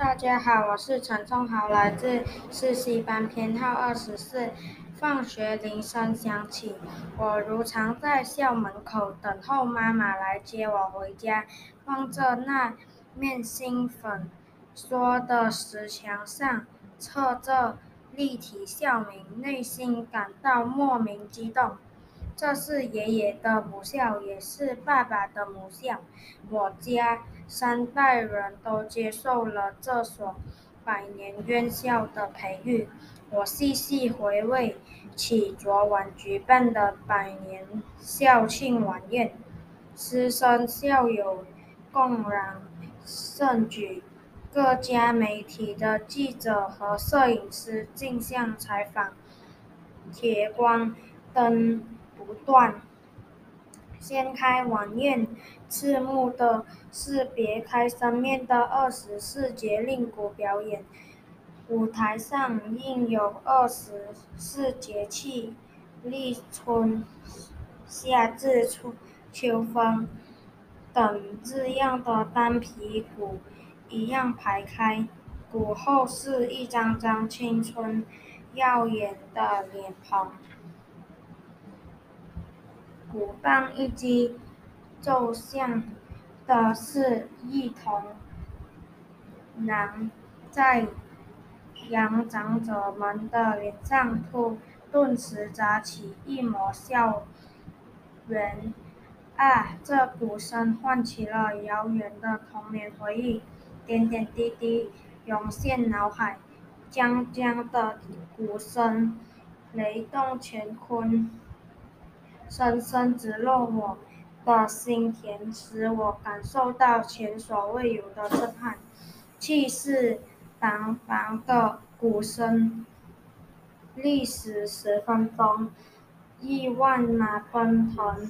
大家好，我是陈忠豪，来自四七班，编号二十四。放学铃声响起，我如常在校门口等候妈妈来接我回家。望着那面新粉刷的石墙上刻着立体校名，内心感到莫名激动。这是爷爷的母校，也是爸爸的母校。我家三代人都接受了这所百年院校的培育。我细细回味起昨晚举办的百年校庆晚宴，师生校友共襄盛举，各家媒体的记者和摄影师竞相采访，铁光灯。不断。掀开晚宴，刺目的是别开生面的二十四节令鼓表演。舞台上印有二十四节气，立春、夏至、秋秋分等字样的单皮鼓一样排开，鼓后是一张张青春耀眼的脸庞。鼓棒一击，奏响的是一童男，在仰长者们的脸上突顿时砸起一抹笑颜。啊！这鼓声唤起了遥远的童年回忆，点点滴滴涌现脑海，铿铿的鼓声雷动乾坤。深深直落我的心田，使我感受到前所未有的震撼。气势磅礴的鼓声，历时十分钟，亿万马奔腾，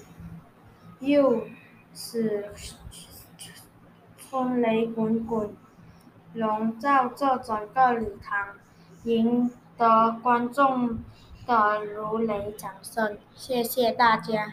又使春雷滚滚，笼罩着整个礼堂，赢得观众。的如雷掌声，谢谢大家。